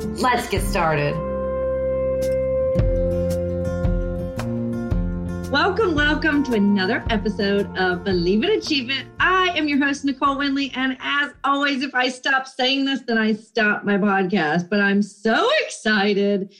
Let's get started. Welcome, welcome to another episode of Believe It, Achieve It. I am your host, Nicole Winley. And as always, if I stop saying this, then I stop my podcast. But I'm so excited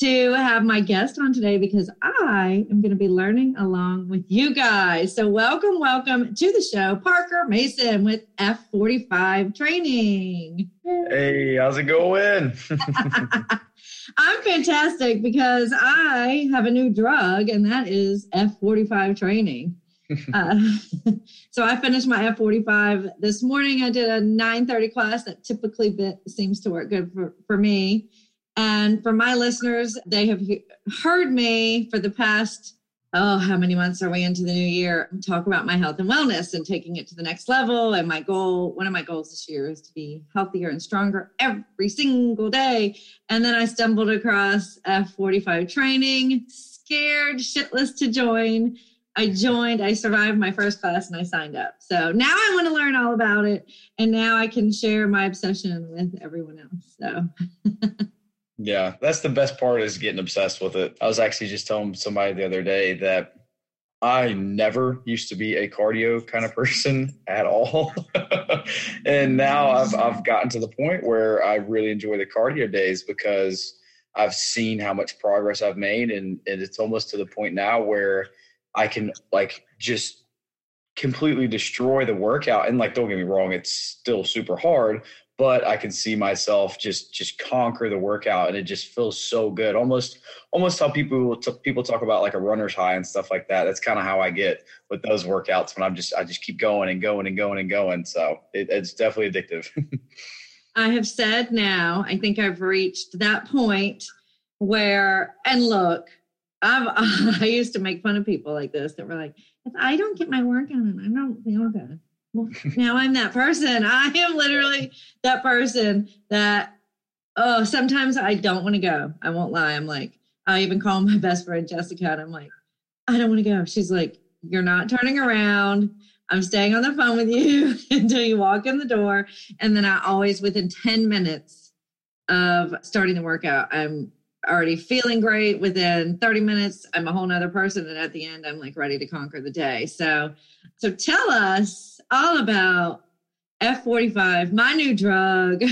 to have my guest on today because I am going to be learning along with you guys. So, welcome, welcome to the show, Parker Mason with F45 Training. Hey, how's it going? I'm fantastic because I have a new drug, and that is F45 training. uh, so I finished my F45 this morning. I did a 9:30 class that typically seems to work good for, for me. And for my listeners, they have heard me for the past, oh, how many months are we into the new year? Talk about my health and wellness and taking it to the next level. And my goal, one of my goals this year is to be healthier and stronger every single day. And then I stumbled across F45 training, scared shitless to join. I joined, I survived my first class and I signed up. So now I want to learn all about it. And now I can share my obsession with everyone else. So. Yeah, that's the best part is getting obsessed with it. I was actually just telling somebody the other day that I never used to be a cardio kind of person at all. and now I've I've gotten to the point where I really enjoy the cardio days because I've seen how much progress I've made and, and it's almost to the point now where I can like just completely destroy the workout and like don't get me wrong it's still super hard but I can see myself just just conquer the workout, and it just feels so good. Almost almost how people people talk about like a runner's high and stuff like that. That's kind of how I get with those workouts when I'm just I just keep going and going and going and going. So it, it's definitely addictive. I have said now, I think I've reached that point where, and look, I've I used to make fun of people like this that were like, if I don't get my workout in, I don't feel good now I'm that person. I am literally that person that, oh, sometimes I don't want to go. I won't lie. I'm like, I even call my best friend Jessica and I'm like, I don't want to go. She's like, You're not turning around. I'm staying on the phone with you until you walk in the door. And then I always, within 10 minutes of starting the workout, I'm already feeling great. Within 30 minutes, I'm a whole nother person. And at the end, I'm like ready to conquer the day. So, so tell us all about F45, my new drug.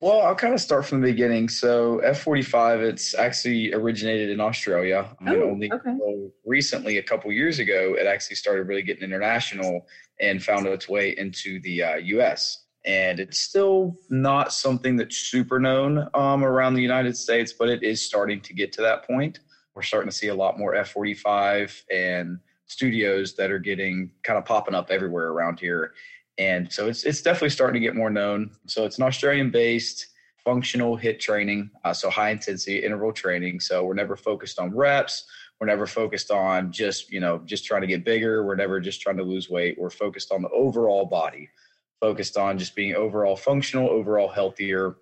well, I'll kind of start from the beginning. So F45, it's actually originated in Australia. Oh, and only okay. recently, a couple years ago, it actually started really getting international and found its way into the uh, U.S and it's still not something that's super known um, around the United States, but it is starting to get to that point. We're starting to see a lot more F45 and studios that are getting kind of popping up everywhere around here. And so it's, it's definitely starting to get more known. So it's an Australian based functional HIIT training, uh, so high intensity interval training. So we're never focused on reps. We're never focused on just, you know, just trying to get bigger. We're never just trying to lose weight. We're focused on the overall body focused on just being overall functional, overall healthier.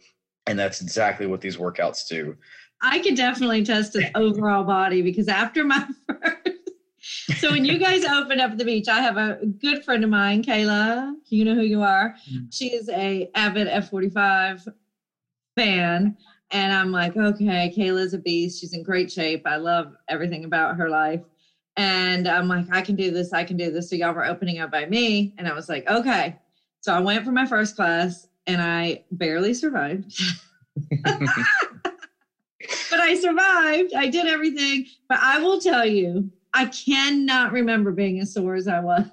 And that's exactly what these workouts do. I could definitely test an overall body because after my first, so when you guys opened up the beach, I have a good friend of mine, Kayla. You know who you are. Mm-hmm. She is a avid F45 fan. And I'm like, okay, Kayla's a beast. She's in great shape. I love everything about her life. And I'm like, I can do this. I can do this. So y'all were opening up by me. And I was like, okay, so I went for my first class and I barely survived. but I survived. I did everything. But I will tell you, I cannot remember being as sore as I was.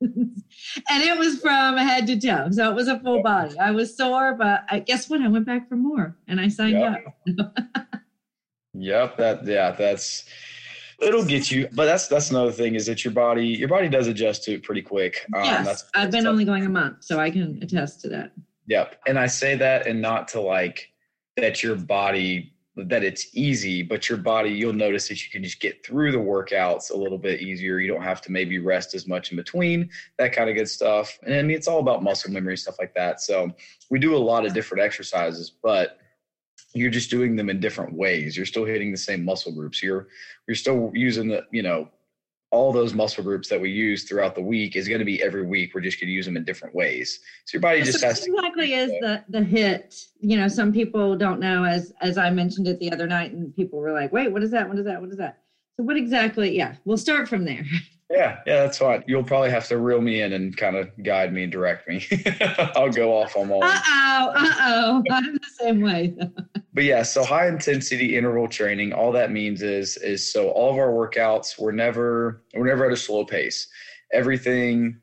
and it was from head to toe. So it was a full body. I was sore, but I, guess what? I went back for more and I signed yep. up. yep. That, yeah, that's, it'll get you. But that's, that's another thing is that your body, your body does adjust to it pretty quick. Um, yes. That's, I've been tough. only going a month, so I can attest to that. Yep. And I say that and not to like that your body that it's easy, but your body, you'll notice that you can just get through the workouts a little bit easier. You don't have to maybe rest as much in between, that kind of good stuff. And I mean, it's all about muscle memory, stuff like that. So we do a lot of different exercises, but you're just doing them in different ways. You're still hitting the same muscle groups. You're you're still using the, you know, all those muscle groups that we use throughout the week is going to be every week. We're just going to use them in different ways. So your body just so has exactly to, is the the HIIT. You know, some people don't know as as I mentioned it the other night, and people were like, "Wait, what is that? What is that? What is that?" So what exactly? Yeah, we'll start from there. Yeah, yeah, that's fine. You'll probably have to reel me in and kind of guide me and direct me. I'll go off on all. Uh oh, uh oh. I'm the same way. but yeah, so high intensity interval training. All that means is is so all of our workouts we're never we're never at a slow pace. Everything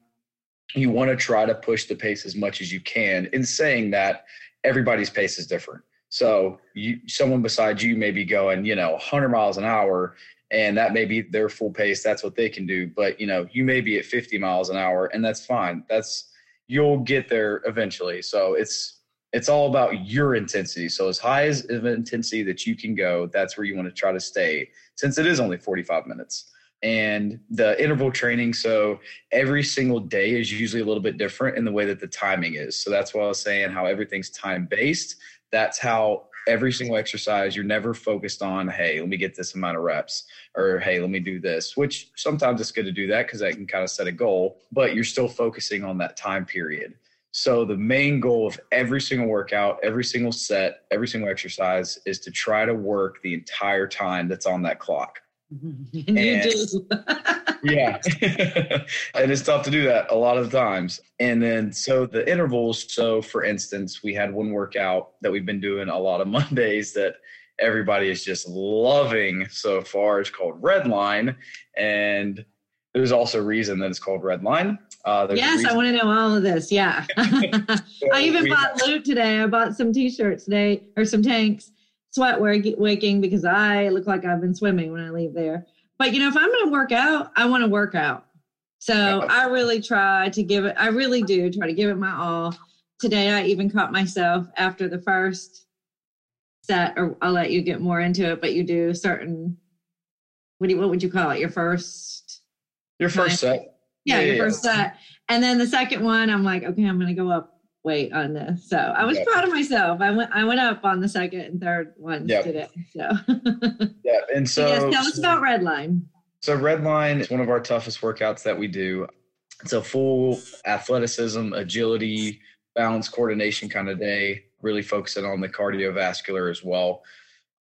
you want to try to push the pace as much as you can. In saying that, everybody's pace is different. So you someone beside you may be going, you know, 100 miles an hour and that may be their full pace that's what they can do. But you know you may be at 50 miles an hour and that's fine. That's you'll get there eventually. So it's it's all about your intensity. So as high as intensity that you can go that's where you want to try to stay since it is only 45 minutes. And the interval training so every single day is usually a little bit different in the way that the timing is. So that's why i was saying how everything's time based that's how every single exercise you're never focused on hey let me get this amount of reps or hey let me do this which sometimes it's good to do that because that can kind of set a goal but you're still focusing on that time period. So the main goal of every single workout every single set every single exercise is to try to work the entire time that's on that clock and, do. yeah. and it's tough to do that a lot of times. And then, so the intervals. So, for instance, we had one workout that we've been doing a lot of Mondays that everybody is just loving so far. It's called Redline. And there's also a reason that it's called Redline. Uh, yes, I want to know all of this. Yeah. so I even bought loot today. I bought some t shirts today or some tanks sweat waking because I look like I've been swimming when I leave there. But you know, if I'm going to work out, I want to work out. So I really try to give it. I really do try to give it my all. Today, I even caught myself after the first set, or I'll let you get more into it. But you do certain. What do you, what would you call it? Your first. Your first set. Yeah, yeah your yeah. first set, and then the second one, I'm like, okay, I'm going to go up weight on this. So I was proud of myself. I went I went up on the second and third ones yep. today. So yeah, and so yes, tell us about Redline. So Redline is one of our toughest workouts that we do. It's a full athleticism, agility, balance, coordination kind of day. Really focusing on the cardiovascular as well.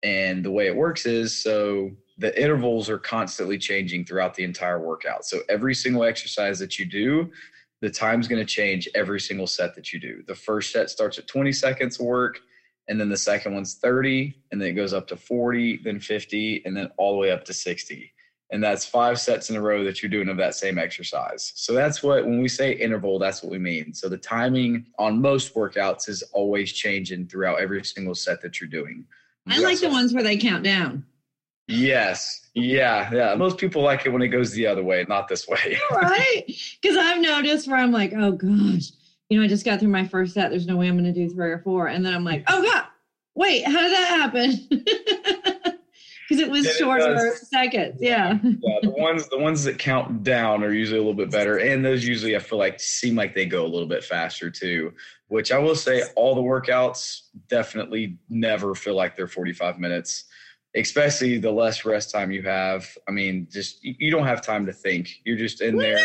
And the way it works is so the intervals are constantly changing throughout the entire workout. So every single exercise that you do, the time's going to change every single set that you do. The first set starts at 20 seconds work, and then the second one's 30, and then it goes up to 40, then 50, and then all the way up to 60. And that's five sets in a row that you're doing of that same exercise. So that's what, when we say interval, that's what we mean. So the timing on most workouts is always changing throughout every single set that you're doing. I like the ones where they count down. Yes. Yeah. Yeah. Most people like it when it goes the other way, not this way. right. Because I've noticed where I'm like, oh gosh, you know, I just got through my first set. There's no way I'm going to do three or four. And then I'm like, oh God, wait, how did that happen? Because it was shorter seconds. Yeah. yeah. The ones, the ones that count down are usually a little bit better. And those usually I feel like seem like they go a little bit faster too, which I will say all the workouts definitely never feel like they're 45 minutes especially the less rest time you have. I mean, just you don't have time to think. You're just in there.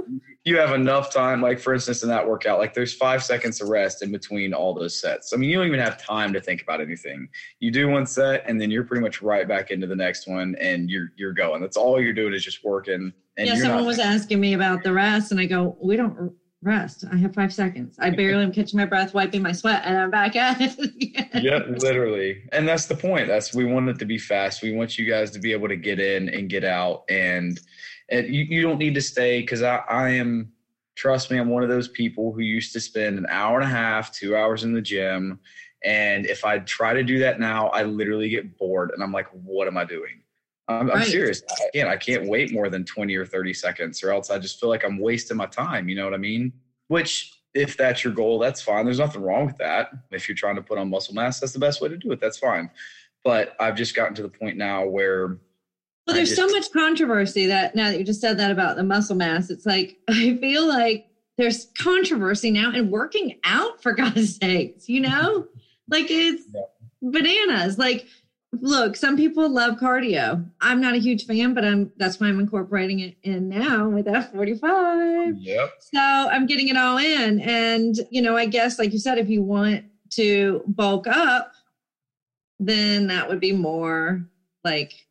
you have enough time. Like for instance, in that workout, like there's five seconds of rest in between all those sets. I mean, you don't even have time to think about anything. You do one set, and then you're pretty much right back into the next one, and you're you're going. That's all you're doing is just working. yeah, someone was asking me about the rest, and I go, we don't rest. I have five seconds. I barely am catching my breath, wiping my sweat, and I'm back at it. yep, literally. And that's the point. That's we want it to be fast. We want you guys to be able to get in and get out. And and you, you don't need to stay because I, I am trust me, I'm one of those people who used to spend an hour and a half, two hours in the gym. And if I try to do that now, I literally get bored and I'm like, what am I doing? I'm, right. I'm serious. I can't, I can't wait more than 20 or 30 seconds or else I just feel like I'm wasting my time. You know what I mean? Which, if that's your goal, that's fine. There's nothing wrong with that. If you're trying to put on muscle mass, that's the best way to do it. That's fine. But I've just gotten to the point now where well, there's just, so much controversy that now that you just said that about the muscle mass, it's like I feel like there's controversy now and working out for God's sakes, you know? like it's yeah. bananas. Like, look, some people love cardio. I'm not a huge fan, but I'm that's why I'm incorporating it in now with F45. Yep. So I'm getting it all in. And, you know, I guess like you said, if you want to bulk up, then that would be more like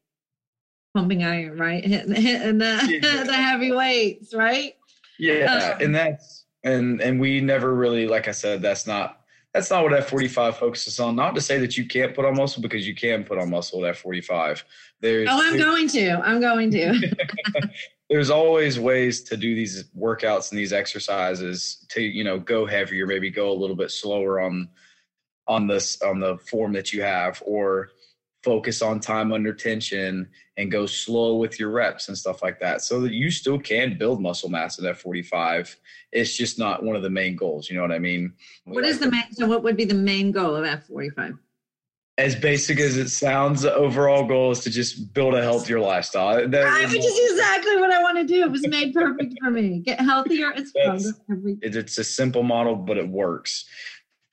pumping iron, right? Hitting, hitting the, yeah. the heavy weights, right? Yeah, um, and that's and and we never really, like I said, that's not that's not what F45 focuses on. Not to say that you can't put on muscle because you can put on muscle at F45. There's, oh, I'm going to. I'm going to. there's always ways to do these workouts and these exercises to you know go heavier, maybe go a little bit slower on on this on the form that you have, or focus on time under tension and go slow with your reps and stuff like that so that you still can build muscle mass at F45. It's just not one of the main goals. You know what I mean? What is the main, so what would be the main goal of F45? As basic as it sounds, the overall goal is to just build a healthier lifestyle. That I, which is exactly what I want to do. It was made perfect for me. Get healthier stronger. It's a simple model, but it works.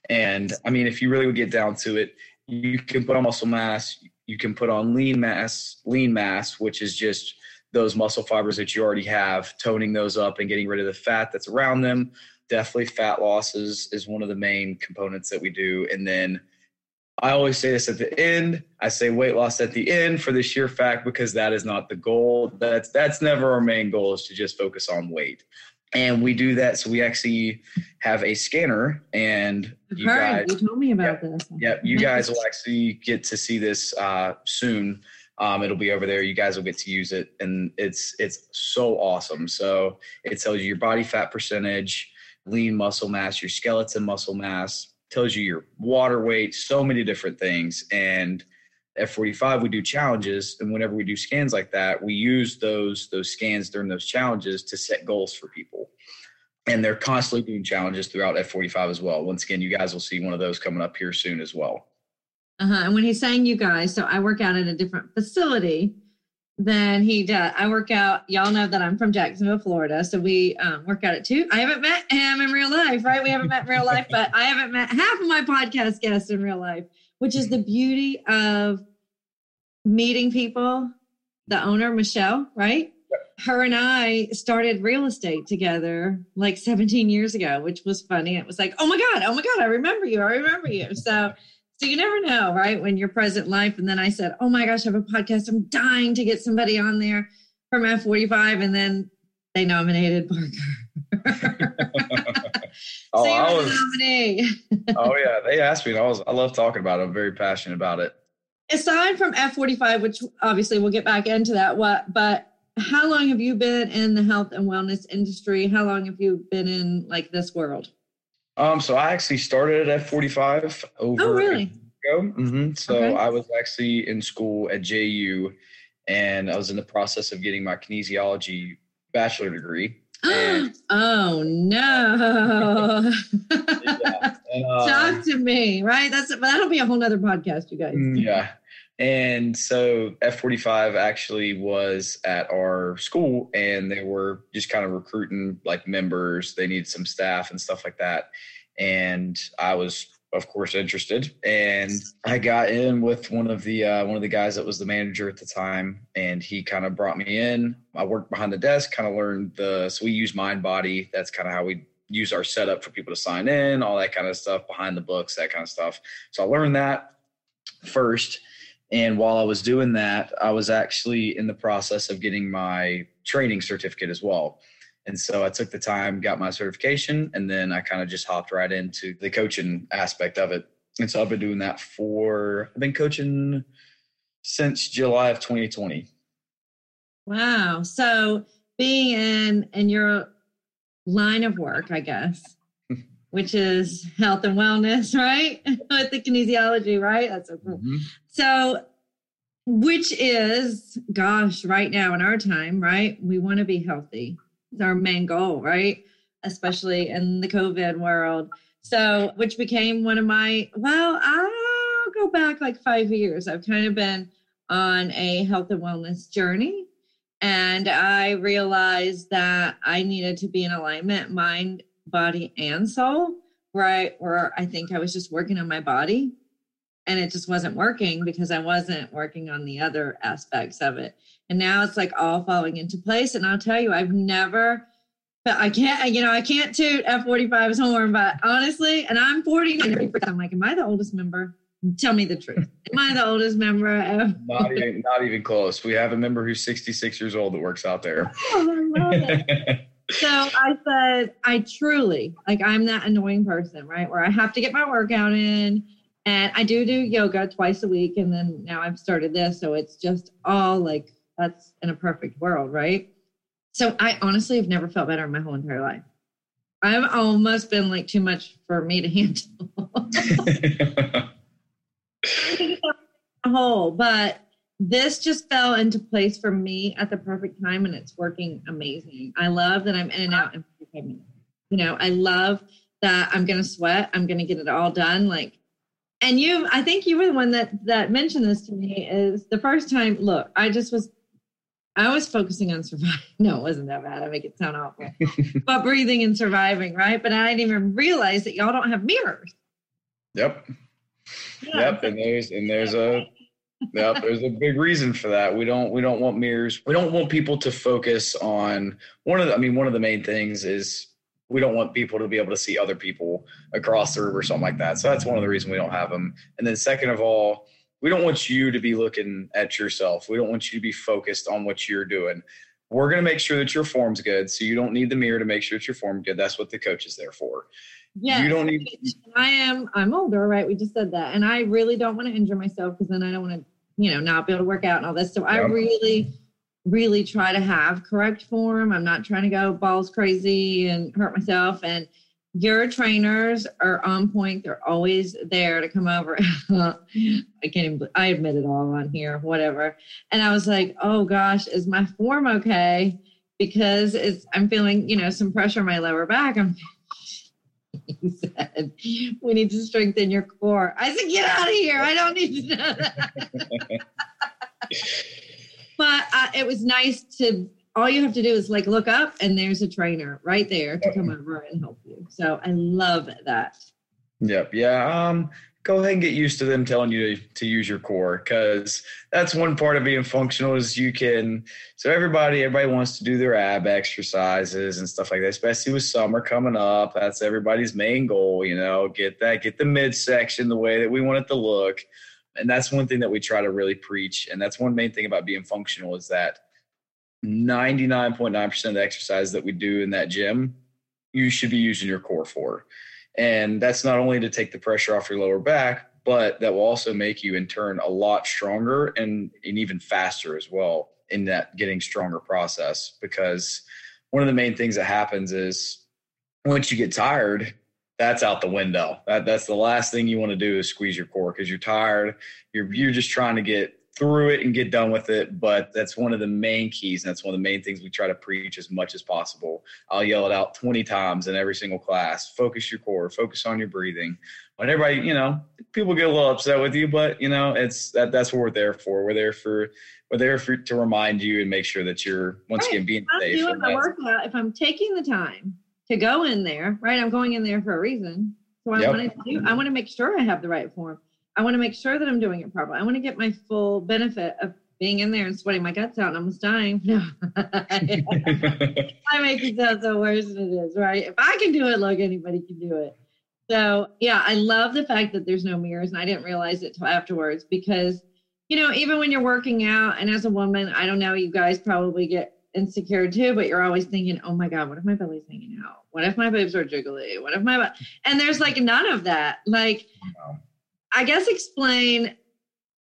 And I mean, if you really would get down to it, you can put on muscle mass you can put on lean mass lean mass which is just those muscle fibers that you already have toning those up and getting rid of the fat that's around them. Definitely fat losses is one of the main components that we do. And then i always say this at the end i say weight loss at the end for the sheer fact because that is not the goal. That's that's never our main goal is to just focus on weight and we do that so we actually have a scanner and you guys you told me about yeah, this. yep you guys will actually get to see this uh, soon. Um, it'll be over there you guys will get to use it and it's it's so awesome. So it tells you your body fat percentage lean muscle mass your skeleton muscle mass tells you your water weight so many different things and F45, we do challenges, and whenever we do scans like that, we use those those scans during those challenges to set goals for people. And they're constantly doing challenges throughout F45 as well. Once again, you guys will see one of those coming up here soon as well. Uh-huh. And when he's saying you guys, so I work out at a different facility than he does. I work out, y'all know that I'm from Jacksonville, Florida. So we um, work out at two. I haven't met him in real life, right? We haven't met in real life, but I haven't met half of my podcast guests in real life which is mm-hmm. the beauty of meeting people. The owner, Michelle, right? Her and I started real estate together like 17 years ago, which was funny. It was like, oh my God, oh my God, I remember you. I remember you. So, so you never know, right? When you're present life. And then I said, oh my gosh, I have a podcast. I'm dying to get somebody on there from F45. And then they nominated Parker. oh, I was, nominee. oh yeah, they asked me. And I was I love talking about it. I'm very passionate about it. Aside from F45, which obviously we'll get back into that, what but how long have you been in the health and wellness industry? How long have you been in like this world? Um, so I actually started at F45 over oh, really? ago. Mm-hmm. So okay. I was actually in school at JU and I was in the process of getting my kinesiology bachelor degree. oh no! yeah. and, uh, Talk to me, right? That's that'll be a whole nother podcast, you guys. Mm, yeah, and so F forty five actually was at our school, and they were just kind of recruiting like members. They needed some staff and stuff like that, and I was of course interested. And i got in with one of the uh, one of the guys that was the manager at the time and he kind of brought me in. I worked behind the desk kind of learned the so we use mindbody. That's kind of how we use our setup for people to sign in all that kind of stuff behind the books that kind of stuff. So i learned that first and while i was doing that i was actually in the process of getting my training certificate as well And so I took the time, got my certification, and then I kind of just hopped right into the coaching aspect of it. And so I've been doing that for, I've been coaching since July of 2020. Wow. So being in in your line of work, I guess, which is health and wellness, right? With the kinesiology, right? That's so cool. Mm-hmm. So which is, gosh, right now in our time, right? We want to be healthy. Our main goal, right? Especially in the COVID world. So, which became one of my, well, I'll go back like five years. I've kind of been on a health and wellness journey. And I realized that I needed to be in alignment, mind, body, and soul, right? Where I think I was just working on my body and it just wasn't working because I wasn't working on the other aspects of it. And now it's like all falling into place. And I'll tell you, I've never, but I can't, you know, I can't toot F45's horn, but honestly, and I'm 40, I'm like, am I the oldest member? Tell me the truth. Am I the oldest member? Of- not even, not even close. We have a member who's 66 years old that works out there. Oh, I love it. so I said, I truly, like, I'm that annoying person, right? Where I have to get my workout in and I do do yoga twice a week. And then now I've started this. So it's just all like, that's in a perfect world, right? So I honestly have never felt better in my whole entire life. I've almost been like too much for me to handle. whole, but this just fell into place for me at the perfect time and it's working amazing. I love that I'm in and out in 45 minutes. You know, I love that I'm going to sweat. I'm going to get it all done. Like and you i think you were the one that that mentioned this to me is the first time look i just was i was focusing on surviving no it wasn't that bad. I make it sound awful. But breathing and surviving right? But i didn't even realize that y'all don't have mirrors. Yep. Yeah. yep and there's and there's a yep there's a big reason for that. We don't we don't want mirrors. We don't want people to focus on one of the i mean one of the main things is we don't want people to be able to see other people across the river or something like that. So that's one of the reasons we don't have them. And then second of all, we don't want you to be looking at yourself. We don't want you to be focused on what you're doing. We're going to make sure that your form's good. So you don't need the mirror to make sure that your form good. That's what the coach is there for. Yeah. You don't need. I am. I'm older, right? We just said that, and I really don't want to injure myself because then I don't want to, you know, not be able to work out and all this. So I really really try to have correct form. I'm not trying to go balls crazy and hurt myself. And your trainers are on point. They're always there to come over. I can't even, I admit it all on here, whatever. And I was like, oh gosh, is my form okay? Because it's, I'm feeling, you know, some pressure on my lower back. I'm, he said, we need to strengthen your core. I said, get out of here. I don't need to know that. but uh, it was nice to all you have to do is like look up and there's a trainer right there to come over and help you. So i love that. Yep yeah um go ahead and get used to them telling you to, to use your core because that's one part of being functional is you can so everybody everybody wants to do their ab exercises and stuff like that especially with summer coming up that's everybody's main goal you know get that get the midsection the way that we want it to look and that's one thing that we try to really preach and that's one main thing about being functional is that 99.9% of the exercise that we do in that gym you should be using your core for and that's not only to take the pressure off your lower back but that will also make you in turn a lot stronger and, and even faster as well in that getting stronger process because one of the main things that happens is once you get tired that's out the window. That, that's the last thing you want to do is squeeze your core because you're tired. You're you're just trying to get through it and get done with it. But that's one of the main keys, and that's one of the main things we try to preach as much as possible. I'll yell it out 20 times in every single class. Focus your core. Focus on your breathing. When everybody, you know, people get a little upset with you, but you know, it's that that's what we're there for. We're there for we're there for to remind you and make sure that you're once right. again being safe. Doing my workout, if I'm taking the time to go in there, right? I'm going in there for a reason. So I yep. want to do, I want to make sure I have the right form. I want to make sure that I'm doing it properly. I want to get my full benefit of being in there and sweating my guts out and almost dying. No, I make it sound so worse than it is, right? If I can do it, look, anybody can do it. So yeah, I love the fact that there's no mirrors, and I didn't realize it till afterwards because you know even when you're working out, and as a woman, I don't know, you guys probably get insecure too, but you're always thinking, oh my God, what if my belly's hanging out? What if my boobs are jiggly? What if my, and there's like none of that. Like, I guess explain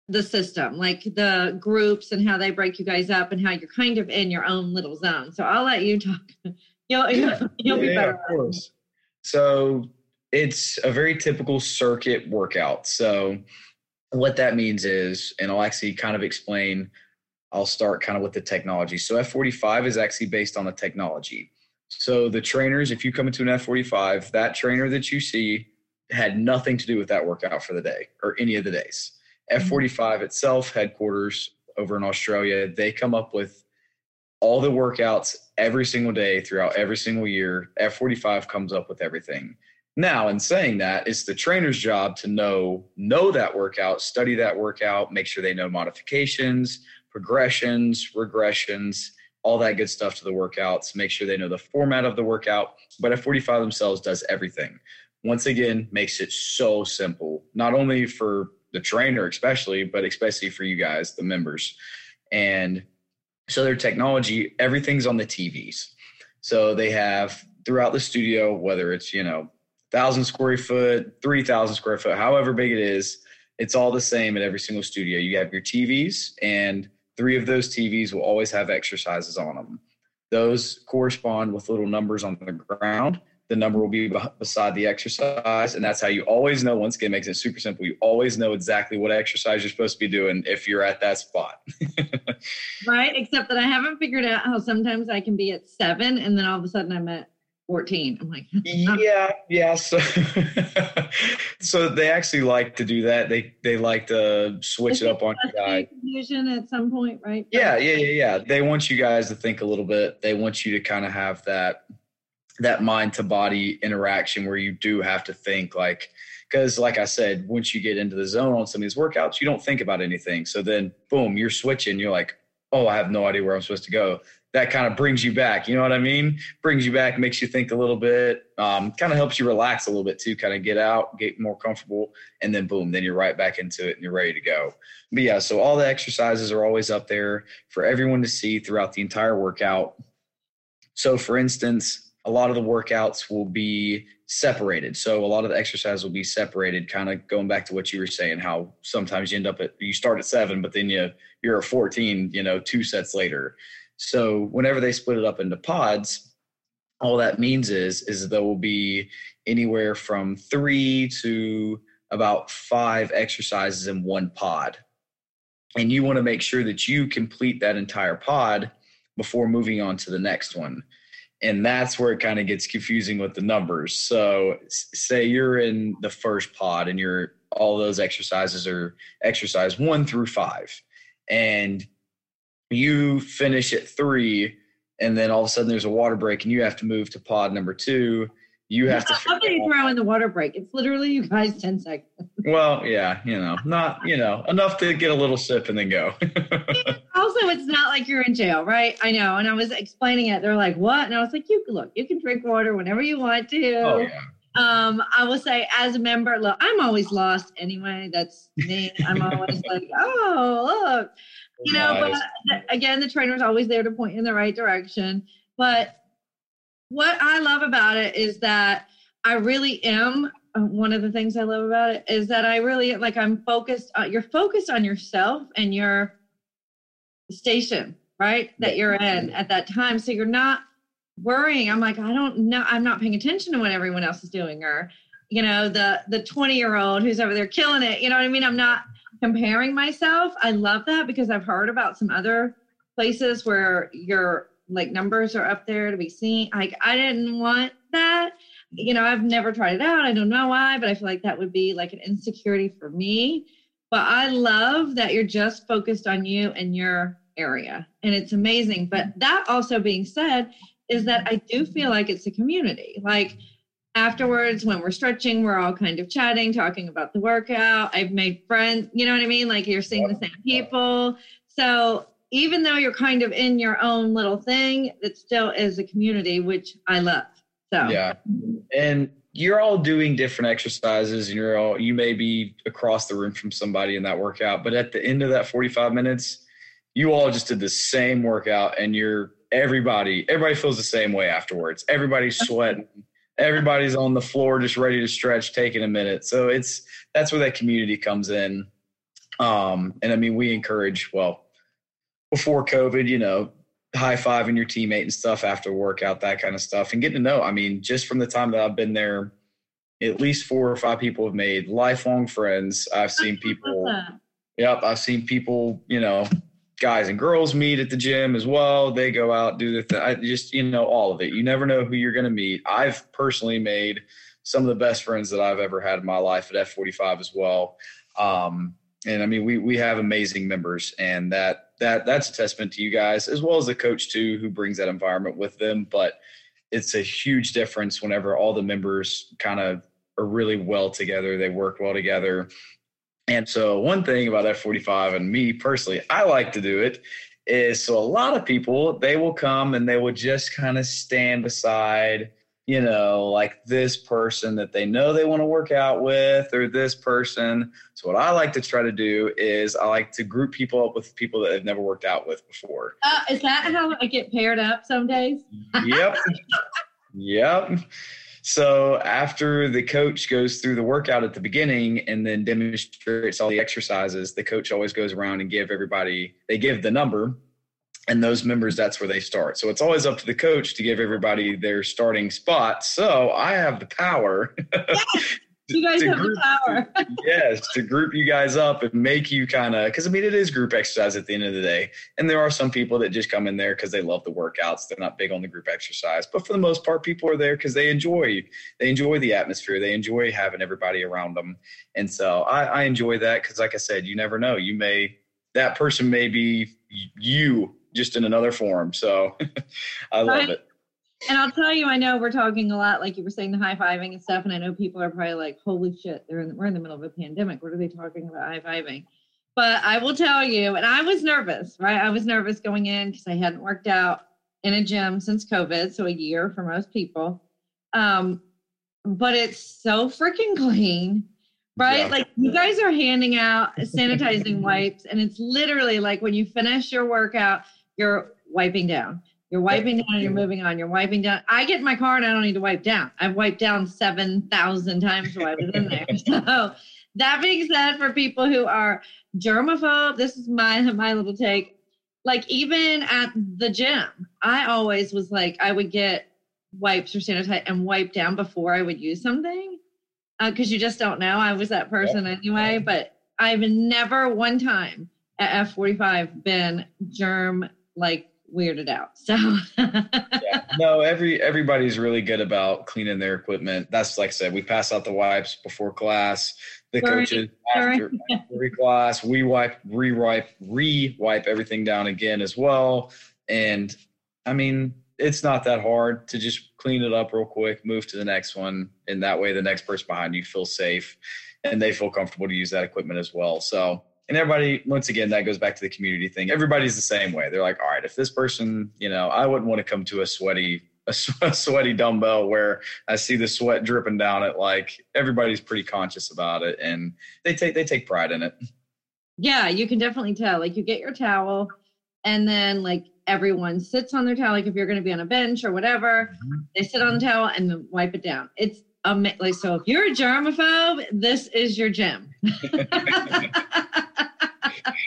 the system, like the groups and how they break you guys up and how you're kind of in your own little zone. So I'll let you talk. you'll, yeah. you'll be better. of course. So it's a very typical circuit workout. So what that means is, and I'll actually kind of explain, I'll start kind of with the technology. So F45 is actually based on the technology. So the trainers, if you come into an F45, that trainer that you see had nothing to do with that workout for the day or any of the days. Mm-hmm. F45 itself, headquarters over in Australia, they come up with all the workouts every single day throughout every single year. F45 comes up with everything. Now, in saying that, it's the trainer's job to know know that workout, study that workout, make sure they know modifications, progressions, regressions, all that good stuff to the workouts, make sure they know the format of the workout. But F45 themselves does everything. Once again, makes it so simple, not only for the trainer, especially, but especially for you guys, the members. And so their technology, everything's on the TVs. So they have throughout the studio, whether it's, you know, thousand square foot, 3,000 square foot, however big it is, it's all the same at every single studio. You have your TVs, and three of those TVs will always have exercises on them. Those correspond with little numbers on the ground. The number will be beside the exercise, and that's how you always know. Once again, makes it super simple. You always know exactly what exercise you're supposed to be doing if you're at that spot. right, except that I haven't figured out how sometimes I can be at seven, and then all of a sudden I'm at 14 i'm like yeah yeah so so they actually like to do that they they like to switch it up on you guys confusion at some point right yeah yeah yeah yeah they want you guys to think a little bit they want you to kind of have that that mind to body interaction where you do have to think like because like i said once you get into the zone on some of these workouts you don't think about anything so then boom you're switching you're like oh i have no idea where i'm supposed to go that kind of brings you back. You know what I mean? Brings you back, makes you think a little bit, um, kind of helps you relax a little bit too, kind of get out, get more comfortable, and then boom, then you're right back into it and you're ready to go. But yeah, so all the exercises are always up there for everyone to see throughout the entire workout. So, for instance, a lot of the workouts will be separated. So a lot of the exercise will be separated, kind of going back to what you were saying, how sometimes you end up at you start at seven, but then you you're at 14, you know, two sets later. So whenever they split it up into pods, all that means is is there will be anywhere from three to about five exercises in one pod. And you want to make sure that you complete that entire pod before moving on to the next one. And that's where it kind of gets confusing with the numbers. So, say you're in the first pod and you're all those exercises are exercise one through five. And you finish at three and then all of a sudden there's a water break and you have to move to pod number two you have to how can you throw in the water break it's literally you guys 10 seconds well yeah you know not you know enough to get a little sip and then go also it's not like you're in jail right i know and i was explaining it they're like what and i was like you look you can drink water whenever you want to oh, yeah. um i will say as a member look i'm always lost anyway that's me i'm always like oh look you know, nice. but again, the trainer is always there to point you in the right direction. But what I love about it is that I really am. Uh, one of the things I love about it is that I really like. I'm focused. Uh, you're focused on yourself and your station, right? That you're in at that time. So you're not worrying. I'm like, I don't know. I'm not paying attention to what everyone else is doing, or you know, the the 20 year old who's over there killing it. You know what I mean? I'm not comparing myself. I love that because I've heard about some other places where your like numbers are up there to be seen. Like I didn't want that. You know, I've never tried it out. I don't know why, but I feel like that would be like an insecurity for me. But I love that you're just focused on you and your area. And it's amazing. But that also being said, is that I do feel like it's a community. Like afterwards when we're stretching we're all kind of chatting talking about the workout i've made friends you know what i mean like you're seeing the same people so even though you're kind of in your own little thing it still is a community which i love so yeah and you're all doing different exercises and you're all you may be across the room from somebody in that workout but at the end of that 45 minutes you all just did the same workout and you're everybody everybody feels the same way afterwards. Everybody's sweating. Everybody's on the floor just ready to stretch, taking a minute. So it's that's where that community comes in. Um, and I mean, we encourage well before COVID, you know, high fiving your teammate and stuff after workout, that kind of stuff, and getting to know. I mean, just from the time that I've been there, at least four or five people have made lifelong friends. I've seen people. Yep, I've seen people. You know, guys and girls meet at the gym as well. They go out do the thing. I just you know all of it. You never know who you're going to meet. I've personally made some of the best friends that I've ever had in my life at F45 as well. Um, and I mean, we we have amazing members, and that that that's a testament to you guys as well as the coach too, who brings that environment with them. But it's a huge difference whenever all the members kind of are really well together. They work well together. And so, one thing about F45 and me personally, I like to do it is so a lot of people they will come and they will just kind of stand beside you know, like this person that they know they want to work out with or this person. So what I like to try to do is I like to group people up with people that I've never worked out with before. Uh, is that how I get paired up some days? yep. yep. So after the coach goes through the workout at the beginning and then demonstrates all the exercises, the coach always goes around and give everybody they give the number and those members that's where they start. So it's always up to the coach to give everybody their starting spot. So i have the power yes, you guys have group, the power. Yes to group you guys up and make you kind of because i mean it is group exercise at the end of the day. And there are some people that just come in there because they love the workouts. They're not big on the group exercise. But for the most part people are there because they enjoy they enjoy the atmosphere. They enjoy having everybody around them. And so i, I enjoy that because like i said you never know. You may that person may be you just in another form. So I love it. And I'll tell you, I know we're talking a lot, like you were saying, the high fiving and stuff. And I know people are probably like, "Holy shit, they're in the, we're in the middle of a pandemic. What are they talking about high fiving?" But I will tell you, and I was nervous, right? I was nervous going in because I hadn't worked out in a gym since COVID, so a year for most people. Um, but it's so freaking clean right? Yeah. Like you guys are handing out sanitizing wipes, and it's literally like when you finish your workout, you're wiping down. You're wiping down and you're moving on. You're wiping down. I get in my car and I don't need to wipe down. I've wiped down 7,000 times while I was in there. So, that being said, for people who are germaphobe, this is my, my little take. Like, even at the gym, I always was like, I would get wipes or sanitize and wipe down before I would use something because uh, you just don't know. I was that person anyway, but I've never one time at F45 been germ like weirded out. So yeah. no, every everybody's really good about cleaning their equipment. That's like I said, we pass out the wipes before class. The Sorry. coaches after every class, we wipe, re-wipe, re-wipe everything down again as well. And I mean, it's not that hard to just clean it up real quick, move to the next one, and that way the next person behind you feels safe and they feel comfortable to use that equipment as well. So and everybody once again that goes back to the community thing. Everybody's the same way. They're like all right if this person you know i wouldn't want to come to a sweaty a, sweaty dumbbell where i see the sweat dripping down it like everybody's pretty conscious about it and they take they take pride in it. Yeah you can definitely tell. Like you get your towel and then like everyone sits on their towel. Like if you're going to be on a bench or whatever mm-hmm. they sit on the towel and then wipe it down. It's um, like so if you're a germaphobe this is your gym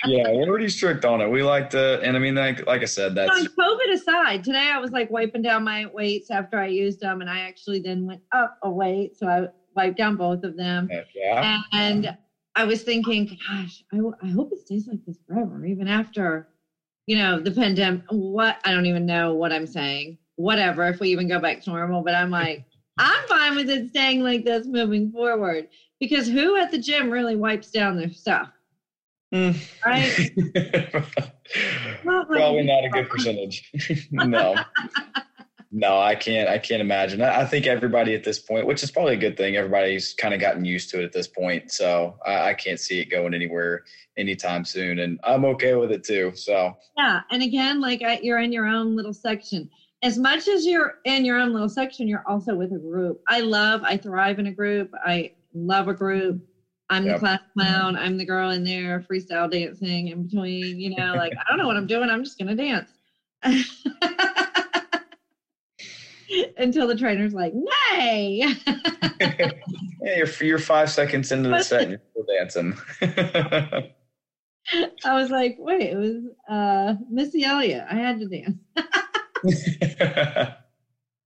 yeah, we're pretty strict on it. We like to, and I mean, like, like I said, that's on COVID aside. Today, I was like wiping down my weights after I used them, and I actually then went up a weight, so I wiped down both of them. Yeah. And I was thinking, gosh, I, I hope it stays like this forever, even after, you know, the pandemic. What I don't even know what I'm saying. Whatever, if we even go back to normal, but I'm like. I'm fine with it staying like this moving forward because who at the gym really wipes down their stuff? Mm. Right? Probably not a good percentage. no. No, I can't. I can't imagine. I, I, think everybody at this point, which is probably a good thing, everybody's kind of gotten used to it at this point. So I, I can't see it going anywhere anytime soon, and I'm okay with it too. So yeah, and again, like I, you're in your own little section. As much as you're in your own little section, you're also with a group. I love. I thrive in a group. I love a group. I'm yep. the class clown. I'm the girl in there freestyle dancing in between. You know, like I don't know what I'm doing. I'm just gonna dance. until the trainer's like, nay. yeah, you're, you're five seconds into the set and you're still dancing. I was like, wait, it was uh, Missy Elliott. I had to dance.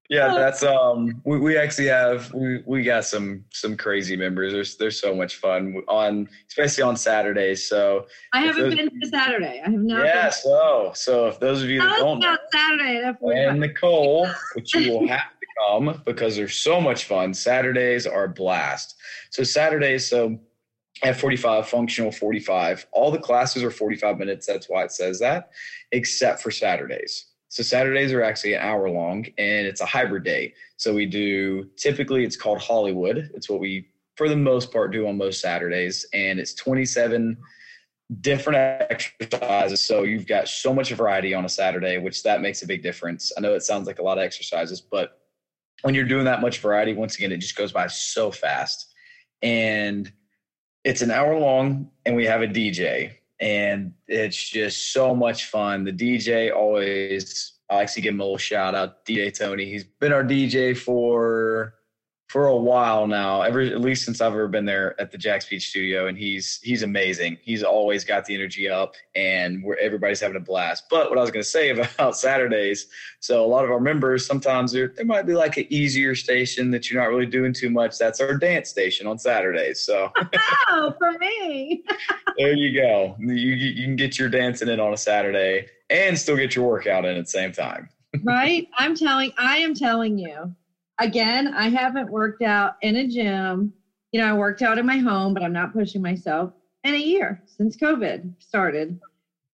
Yeah, that's um we, we actually have we, we got some some crazy members. There's there's so much fun on especially on Saturdays. So I haven't been to Saturday. I have not. Yeah, been. so so if those of you that don't know Saturday and Nicole, which you will have to come because they're so much fun. Saturdays are a blast. So Saturdays, so F45, functional 45. All the classes are 45 minutes. That's why it says that, except for Saturdays. So Saturdays are actually an hour long and it's a hybrid day. So we do typically it's called Hollywood. It's what we for the most part do on most Saturdays and it's 27 different exercises. So you've got so much variety on a Saturday, which that makes a big difference. I know it sounds like a lot of exercises, but when you're doing that much variety, once again, it just goes by so fast. And it's an hour long and we have a DJ and it's just so much fun. The DJ always I like to give him a little shout out, DJ Tony. He's been our DJ for for a while now, ever at least since I've ever been there at the Jax Beach studio, and he's he's amazing. He's always got the energy up, and where everybody's having a blast. But what I was going to say about Saturdays, so a lot of our members sometimes there there might be like an easier station that you're not really doing too much. That's our dance station on Saturdays. So oh, for me, there you go. You you can get your dancing in on a Saturday and still get your workout in at the same time. right? I'm telling I am telling you again, I haven't worked out in a gym. You know, I worked out in my home, but I'm not pushing myself in a year since COVID started.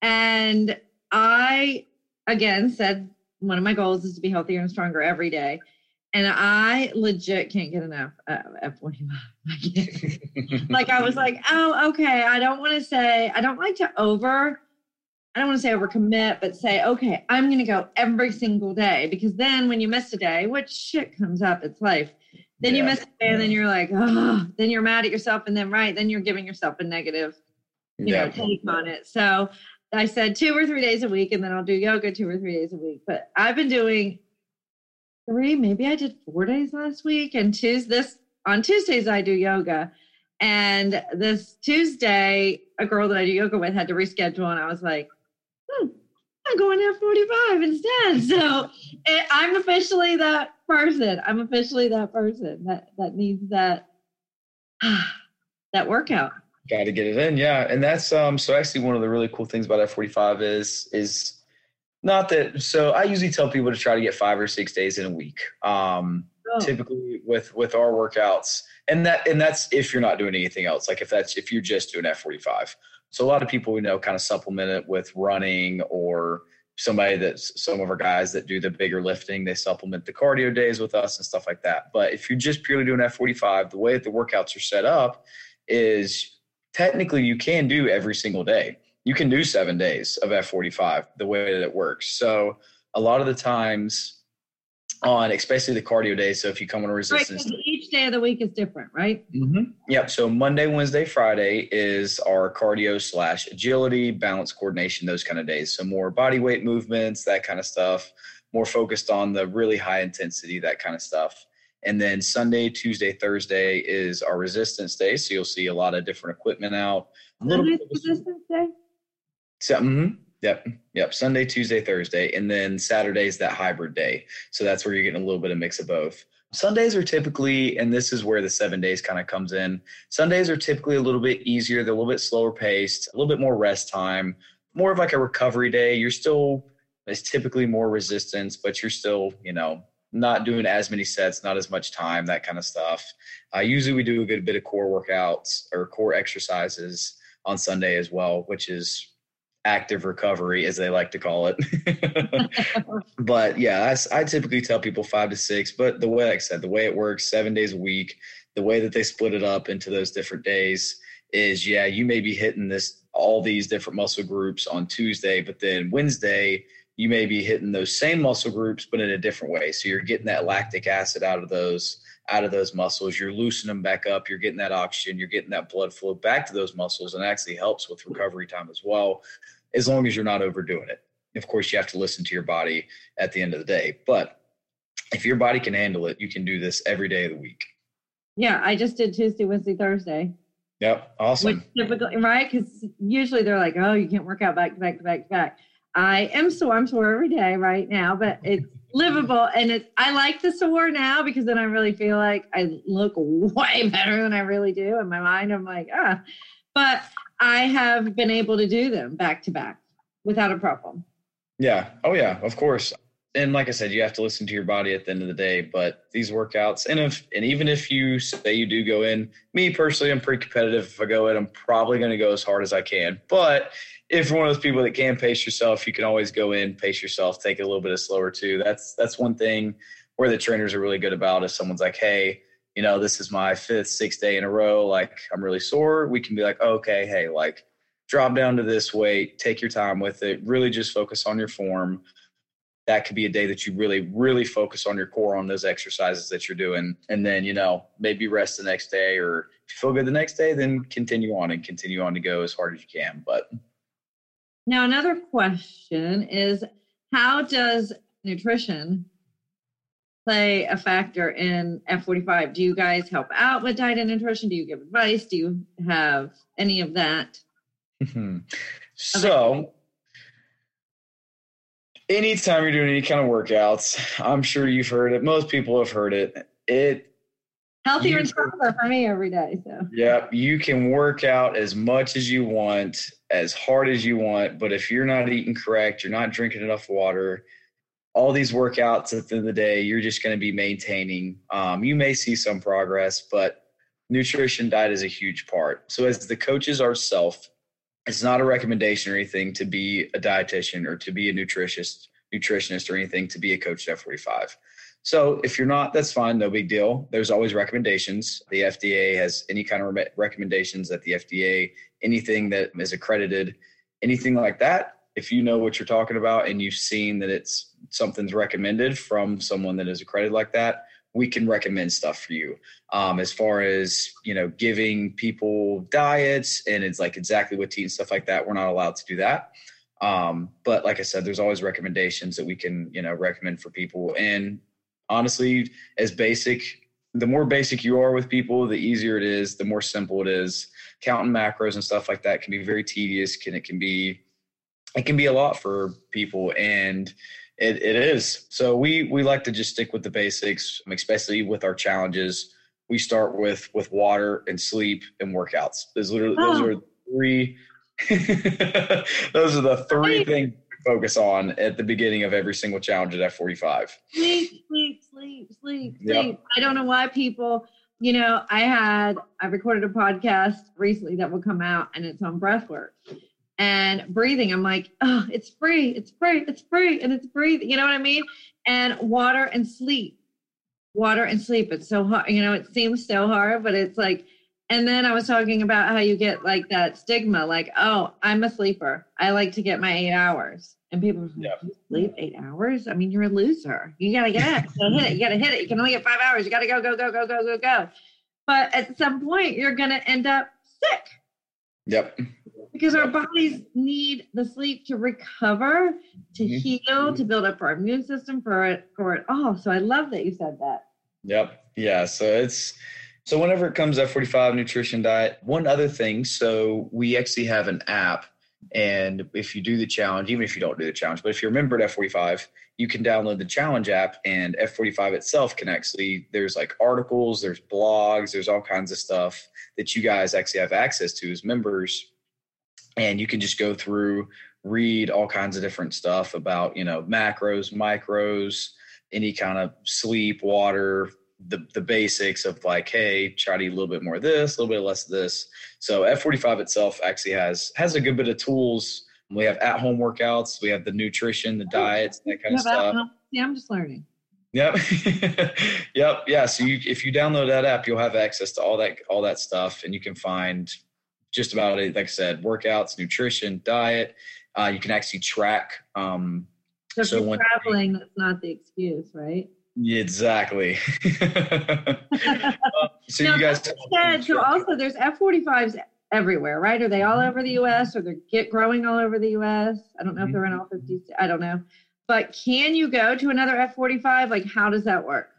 And I, again, said one of my goals is to be healthier and stronger every day. And I legit can't get enough F45. like I was like, oh, okay. I don't want to say, I don't like to over I don't want to say overcommit, but say, okay, I'm going to go every single day because then when you miss a day, which shit comes up, it's life. Then yeah. you miss a day and then you're like, oh, then you're mad at yourself. And then, right, then you're giving yourself a negative, you yeah. know, take on it. So I said two or three days a week and then I'll do yoga two or three days a week. But I've been doing three, maybe I did four days last week. And Tuesday, this on Tuesdays, I do yoga. And this Tuesday, a girl that I do yoga with had to reschedule. And I was like, I'm going to 45 instead. So it, I'm officially that person. I'm officially that person that, that needs that, that workout. Got to get it in. Yeah. And that's, um, so actually one of the really cool things about F45 is, is not that, so I usually tell people to try to get five or six days in a week. Um, oh. typically with, with our workouts and that, and that's if you're not doing anything else. Like if that's, if you're just doing F45, so a lot of people we know kind of supplement it with running or somebody that's some of our guys that do the bigger lifting, they supplement the cardio days with us and stuff like that. But if you're just purely doing F45, the way that the workouts are set up is technically you can do every single day. You can do seven days of F45 the way that it works. So a lot of the times on especially the cardio days. So if you come on a resistance, right, each day of the week is different, right? Mm-hmm. Yep. So Monday, Wednesday, Friday is our cardio slash agility, balance, coordination, those kind of days. So more body weight movements, that kind of stuff. More focused on the really high intensity, that kind of stuff. And then Sunday, Tuesday, Thursday is our resistance day. So you'll see a lot of different equipment out. A little resistance day. So, mm-hmm. Yep. Yep. Sunday, Tuesday, Thursday. And then Saturday's that hybrid day. So that's where you're getting a little bit of mix of both. Sundays are typically, and this is where the seven days kind of comes in. Sundays are typically a little bit easier. They're a little bit slower paced, a little bit more rest time, more of like a recovery day. You're still, it's typically more resistance, but you're still, you know, not doing as many sets, not as much time, that kind of stuff. Uh, usually we do a good bit of core workouts or core exercises on Sunday as well, which is active recovery, as they like to call it. but yeah, I, I, typically tell people five to six. But the way, like I said, the way it works, seven days a week, the way that they split it up into those different days is, yeah, you may be hitting this all these different muscle groups on Tuesday, but then Wednesday you may be hitting those same muscle groups, but in a different way. So you're getting that lactic acid out of those out of those muscles. You're loosening them back up. You're getting that oxygen. You're getting that blood flow back to those muscles, and actually helps with recovery time as well as long as you're not overdoing it. Of course, you have to listen to your body at the end of the day. But if your body can handle it, you can do this every day of the week. Yeah, I just did Tuesday, Wednesday, Thursday. Yep, awesome. Which typically, right? Because usually they're like, "Oh, you can't work out back to back to back to back." I am sore. I'm sore every day right now, but it's livable, and it. I like the sore now because then I really feel like I look way better than I really do in my mind. I'm like, ah, but I have been able to do them back to back without a problem. Yeah. Oh, yeah. Of course and like I said, you have to listen to your body at the end of the day. But these workouts, and if and even if you say you do go in, me personally, I'm pretty competitive. If I go in, I'm probably going to go as hard as I can. But if you're one of those people that can pace yourself, you can always go in, pace yourself, take it a little bit of slower too. That's that's one thing where the trainers are really good about. If someone's like, hey, you know, this is my fifth, sixth day in a row, like I'm really sore, we can be like, okay, hey, like drop down to this weight, take your time with it, really just focus on your form that could be a day that you really, really focus on your core on those exercises that you're doing. And then, you know, maybe rest the next day, or if you feel good the next day, then continue on and continue on to go as hard as you can. But now, another question is how does nutrition play a factor in F45? Do you guys help out with diet and nutrition? Do you give advice? Do you have any of that? so, anytime you're doing any kind of workouts, I'm sure you've heard it. Most people have heard it. It healthier and stronger for me every day. So yeah, you can work out as much as you want, as hard as you want, but if you're not eating correct, you're not drinking enough water. All these workouts at the end of the day, you're just going to be maintaining. Um, you may see some progress, but nutrition diet is a huge part. So as the coaches ourselves, it's not a recommendation or anything to be a dietitian or to be a nutritionist, nutritionist or anything to be a coach at F45. So if you're not, that's fine, no big deal. There's always recommendations. The FDA has any kind of recommendations that the FDA, anything that is accredited, anything like that. If you know what you're talking about and you've seen that it's something's recommended from someone that is accredited like that, we can recommend stuff for you. Um, as far as you know giving people diets and it's like exactly what to eat and stuff like that we're not allowed to do that. Um, but like i said there's always recommendations that we can you know recommend for people. And honestly as basic the more basic you are with people the easier it is the more simple it is. Counting macros and stuff like that can be very tedious can it can be it can be a lot for people. And it, it is. So we we like to just stick with the basics, especially with our challenges. We start with with water and sleep and workouts. Those literally oh. those are three. those are the three things focus on at the beginning of every single challenge at F45. Sleep, sleep, sleep, sleep, yep. sleep. I don't know why people, you know, I had, I recorded a podcast recently that will come out and it's on breath work and breathing. I'm like, oh, it's free, it's free, it's free, and it's breathing. You know what I mean? And water and sleep, water and sleep. It's so hard. You know, it seems so hard, but it's like. And then I was talking about how you get like that stigma, like, oh, I'm a sleeper. I like to get my eight hours. And people yeah. sleep eight hours. I mean, you're a loser. You gotta get up. You gotta hit it. You gotta hit it. You can only get five hours. You gotta go, go, go, go, go, go, go. But at some point, you're gonna end up sick. Yep because our bodies need the sleep to recover, to mm-hmm. heal, mm-hmm. to build up our immune system for it for it all. So I love that you said that. Yep. Yeah. So it's so whenever it comes F45 nutrition diet, one other thing. So we actually have an app. And if you do the challenge, even if you don't do the challenge, but if you're a member at F45, you can download the challenge app and F45 itself can actually, there's like articles, there's blogs, there's all kinds of stuff that you guys actually have access to as members and you can just go through read all kinds of different stuff about you know macros micros any kind of sleep water the the basics of like hey try to eat a little bit more of this a little bit less of this so f45 itself actually has has a good bit of tools we have at home workouts we have the nutrition the oh, diets that kind of stuff yeah i'm just learning Yep. yep. Yeah. So you, if you download that app, you'll have access to all that, all that stuff and you can find just about it. Like I said, workouts, nutrition, diet. Uh, you can actually track. Um, so, so when traveling, that's not the excuse, right? Exactly. Uh, so you guys. Said, so also, there's F45s everywhere, right? Are they all over the U.S. or they're get growing all over the U.S.? I don't know mm-hmm. if they're in all 50. I don't know, but can you go to another F45? Like, how does that work?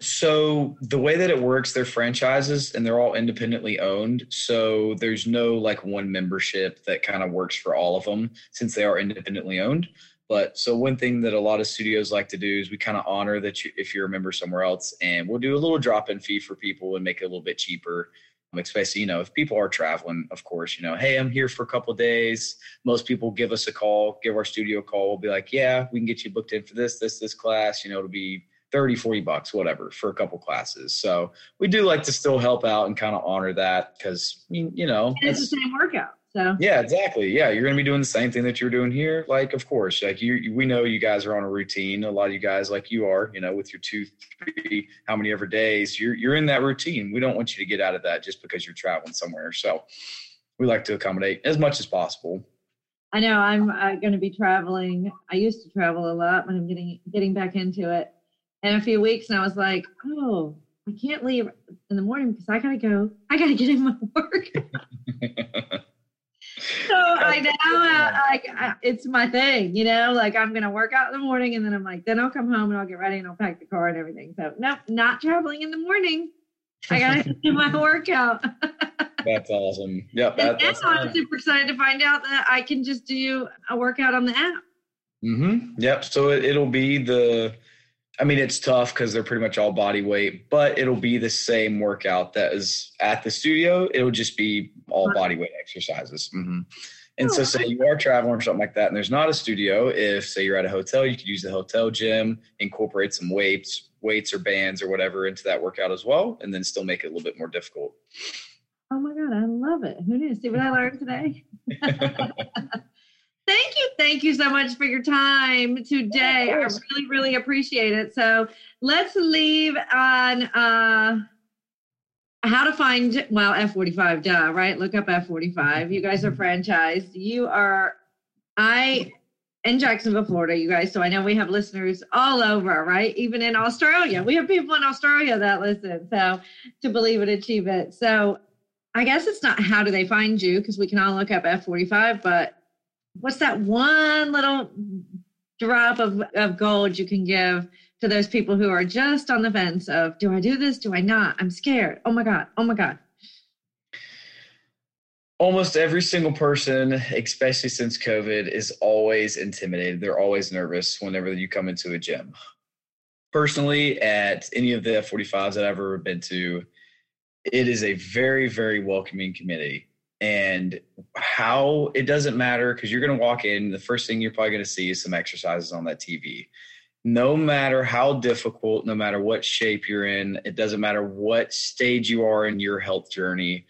So the way that it works, they're franchises and they're all independently owned. So there's no like one membership that kind of works for all of them since they are independently owned. But so one thing that a lot of studios like to do is we kind of honor that you, if you're a member somewhere else, and we'll do a little drop-in fee for people and make it a little bit cheaper. Um, especially, you know, if people are traveling, of course, you know, hey, I'm here for a couple days. Most people give us a call, give our studio a call. We'll be like, yeah, we can get you booked in for this, this, this class. You know, it'll be 30, 40 bucks, whatever, for a couple classes. So we do like to still help out and kind of honor that because, you know, it's the same workout. So yeah, exactly. Yeah, you're going to be doing the same thing that you're doing here. Like, of course, like you, we know you guys are on a routine. A lot of you guys, like you are, you know, with your two, three, how many ever days, you're you're in that routine. We don't want you to get out of that just because you're traveling somewhere. So we like to accommodate as much as possible. I know I'm uh, going to be traveling. I used to travel a lot, but I'm getting getting back into it in a few weeks, and I was like, oh, I can't leave in the morning because I gotta go. I gotta get in my work. so I now like it's my thing, you know. Like I'm gonna work out in the morning, and then I'm like, then I'll come home and I'll get ready and I'll pack the car and everything. So no, not traveling in the morning. I gotta do my workout. that's awesome. Yep. That, that's now I'm super excited to find out that I can just do a workout on the app. Mm-hmm. Yep. So it, it'll be the I mean, it's tough because they're pretty much all body weight, but it'll be the same workout that is at the studio. It'll just be all body weight exercises. Mm-hmm. And so, say you are traveling or something like that, and there's not a studio. If say you're at a hotel, you could use the hotel gym, incorporate some weights, weights or bands or whatever into that workout as well, and then still make it a little bit more difficult. Oh my god, I love it! Who knew? See what I learned today. Thank you. Thank you so much for your time today. I really, really appreciate it. So let's leave on uh, how to find, well, F45, duh, right? Look up F45. You guys are franchised. You are, I, in Jacksonville, Florida, you guys. So I know we have listeners all over, right? Even in Australia. We have people in Australia that listen. So to believe it, achieve it. So I guess it's not how do they find you because we can all look up F45, but what's that one little drop of, of gold you can give to those people who are just on the fence of do I do this? Do I not? I'm scared. Oh my God. Oh my God. Almost every single person, especially since COVID, is always intimidated. They're always nervous whenever you come into a gym. Personally, at any of the F45s that I've ever been to, it is a very, very welcoming community and how it doesn't matter because you're going to walk in the first thing you're probably going to see is some exercises on that tv no matter how difficult no matter what shape you're in it doesn't matter what stage you are in your health journey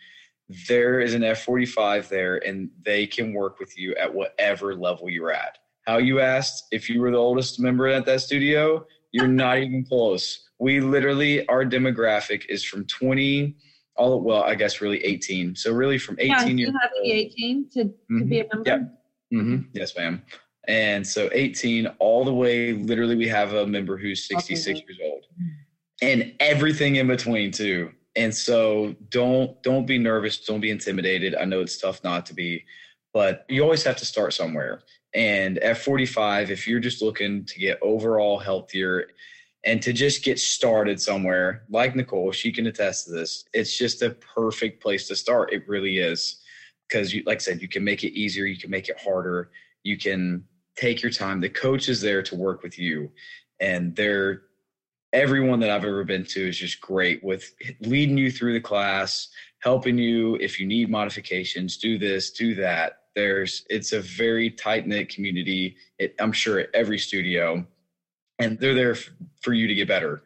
there is an f45 there and they can work with you at whatever level you're at. How you asked if you were the oldest member at that studio you're not even close. We literally our demographic is from 20 all well, I guess really 18. So really from 18 yeah, years. You have to be 18 to, mm-hmm. to be a member. Yep. Mm-hmm. Yes, ma'am. And so 18 all the way, literally, we have a member who's 66 okay. years old, and everything in between too. And so don't don't be nervous, don't be intimidated. I know it's tough not to be, but you always have to start somewhere. And at 45, if you're just looking to get overall healthier and to just get started somewhere like nicole she can attest to this it's just a perfect place to start. It really is. Because you like i said you can make it easier you can make it harder you can take your time. The coach is there to work with you and they're everyone that i've ever been to is just great with leading you through the class helping you if you need modifications do this do that. There's it's a very tight knit community it, i'm sure at every studio and they're there for you to get better.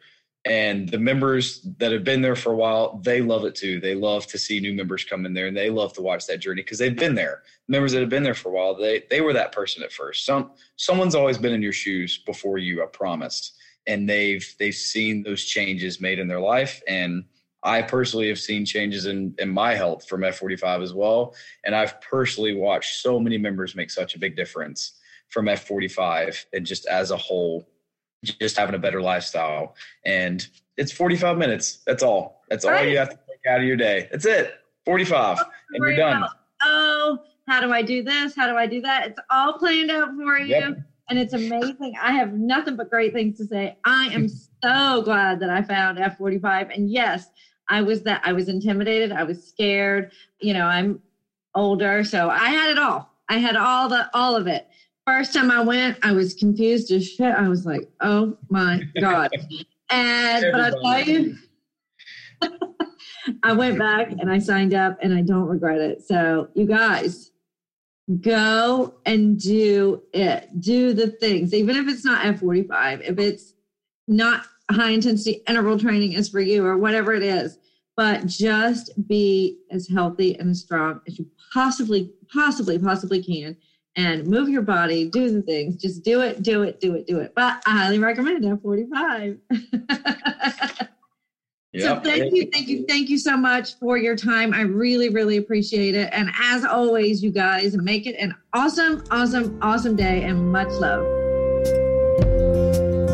And the members that have been there for a while, they love it too. They love to see new members come in there and they love to watch that journey because they've been there. Members that have been there for a while, they they were that person at first. Some someone's always been in your shoes before you, I promised. And they've they've seen those changes made in their life. And I personally have seen changes in, in my health from F45 as well. And I've personally watched so many members make such a big difference from F45 and just as a whole just having a better lifestyle. And it's 45 minutes. That's all. That's all you have to take out of your day. That's it. 45 and you're done. oh, how do I do this? How do I do that? It's all planned out for you. Yep. and it's amazing. I have nothing but great things to say. I am so glad that I found F45. And yes, I was that I was intimidated. I was scared. You know, I'm older, so I had it all. I had all the all of it. First time I went, I was confused as shit. I was like, "Oh my god!" and but I tell you, I went back and I signed up, and I don't regret it. So you guys, go and do it. Do the things, even if it's not F45, if it's not high intensity interval training is for you or whatever it is. But just be as healthy and as strong as you possibly, possibly, possibly can and move your body, do the things. Just do it, do it, do it, do it. But I highly recommend F45. So thank you, thank you, thank you so much for your time. I really, really appreciate it. And as always, you guys make it an awesome, awesome, awesome day and much love.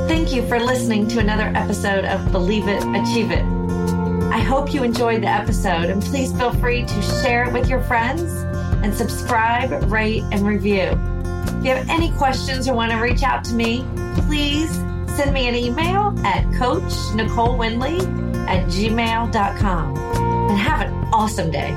Thank you for listening to another episode of Believe It, Achieve It. I hope you enjoyed the episode and please feel free to share it with your friends and subscribe, rate, and review. If you have any questions or want to reach out to me, please send me an email at Coach Nicole Winley at gmail.com and have an awesome day.